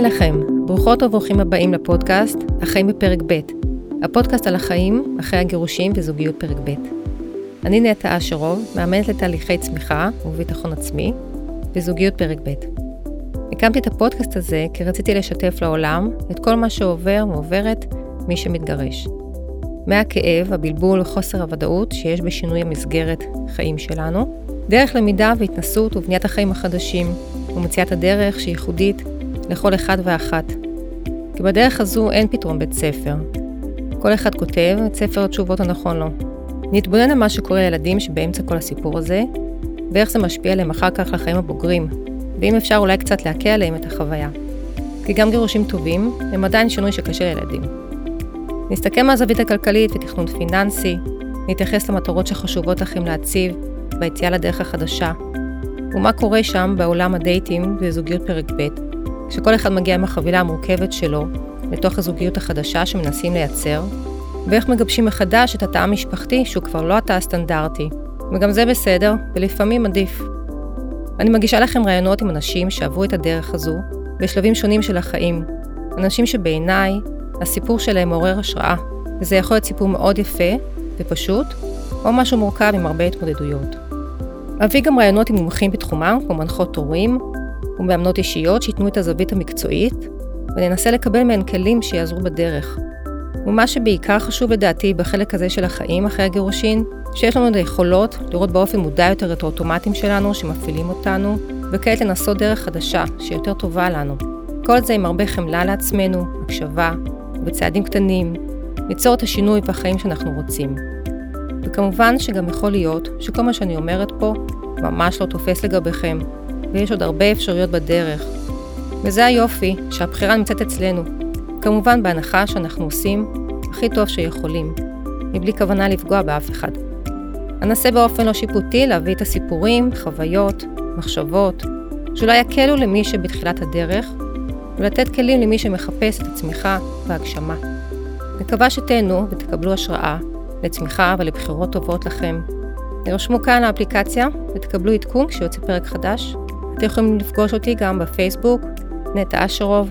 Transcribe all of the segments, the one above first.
לכם, ברוכות וברוכים הבאים לפודקאסט החיים בפרק ב', הפודקאסט על החיים אחרי הגירושים וזוגיות פרק ב'. אני נטע אשרוב, מאמנת לתהליכי צמיחה וביטחון עצמי, וזוגיות פרק ב'. הקמתי את הפודקאסט הזה כי רציתי לשתף לעולם את כל מה שעובר ועוברת מי שמתגרש. מהכאב, הבלבול וחוסר הוודאות שיש בשינוי המסגרת חיים שלנו, דרך למידה והתנסות ובניית החיים החדשים, ומציאת הדרך שייחודית לכל אחד ואחת. כי בדרך הזו אין פתרון בית ספר. כל אחד כותב את ספר התשובות הנכון לו. נתבונן על מה שקורה לילדים שבאמצע כל הסיפור הזה, ואיך זה משפיע עליהם אחר כך לחיים הבוגרים, ואם אפשר אולי קצת להקל עליהם את החוויה. כי גם גירושים טובים הם עדיין שינוי שקשה לילדים. נסתכל מהזווית הכלכלית ותכנון פיננסי, נתייחס למטרות שחשובות לכם להציב ביציאה לדרך החדשה, ומה קורה שם בעולם הדייטים וזוגיות פרק ב', שכל אחד מגיע עם החבילה המורכבת שלו לתוך הזוגיות החדשה שמנסים לייצר, ואיך מגבשים מחדש את התא המשפחתי שהוא כבר לא התא הסטנדרטי, וגם זה בסדר, ולפעמים עדיף. אני מגישה לכם רעיונות עם אנשים שעברו את הדרך הזו בשלבים שונים של החיים, אנשים שבעיניי הסיפור שלהם מעורר השראה, וזה יכול להיות סיפור מאוד יפה ופשוט, או משהו מורכב עם הרבה התמודדויות. אביא גם רעיונות עם מומחים בתחומם, כמו מנחות הורים ומאמנות אישיות שייתנו את הזווית המקצועית, וננסה לקבל מהן כלים שיעזרו בדרך. ומה שבעיקר חשוב לדעתי בחלק הזה של החיים אחרי הגירושין, שיש לנו את היכולות לראות באופן מודע יותר את האוטומטים שלנו שמפעילים אותנו, וכעת לנסות דרך חדשה שיותר טובה לנו. כל זה עם הרבה חמלה לעצמנו, הקשבה, ובצעדים קטנים, ליצור את השינוי והחיים שאנחנו רוצים. וכמובן שגם יכול להיות שכל מה שאני אומרת פה ממש לא תופס לגביכם, ויש עוד הרבה אפשרויות בדרך. וזה היופי, שהבחירה נמצאת אצלנו. כמובן בהנחה שאנחנו עושים הכי טוב שיכולים, מבלי כוונה לפגוע באף אחד. אנסה באופן לא שיפוטי להביא את הסיפורים, חוויות, מחשבות, שאולי יקלו למי שבתחילת הדרך, ולתת כלים למי שמחפש את הצמיחה והגשמה. מקווה שתהנו ותקבלו השראה לצמיחה ולבחירות טובות לכם. תרשמו כאן לאפליקציה ותקבלו עדכון כשיוצא פרק חדש. אתם יכולים לפגוש אותי גם בפייסבוק, נטע אשרוב,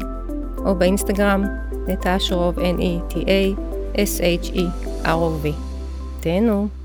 או באינסטגרם, נטע אשרוב, N-E-T-A, S-H-E-R-O-V. תהנו.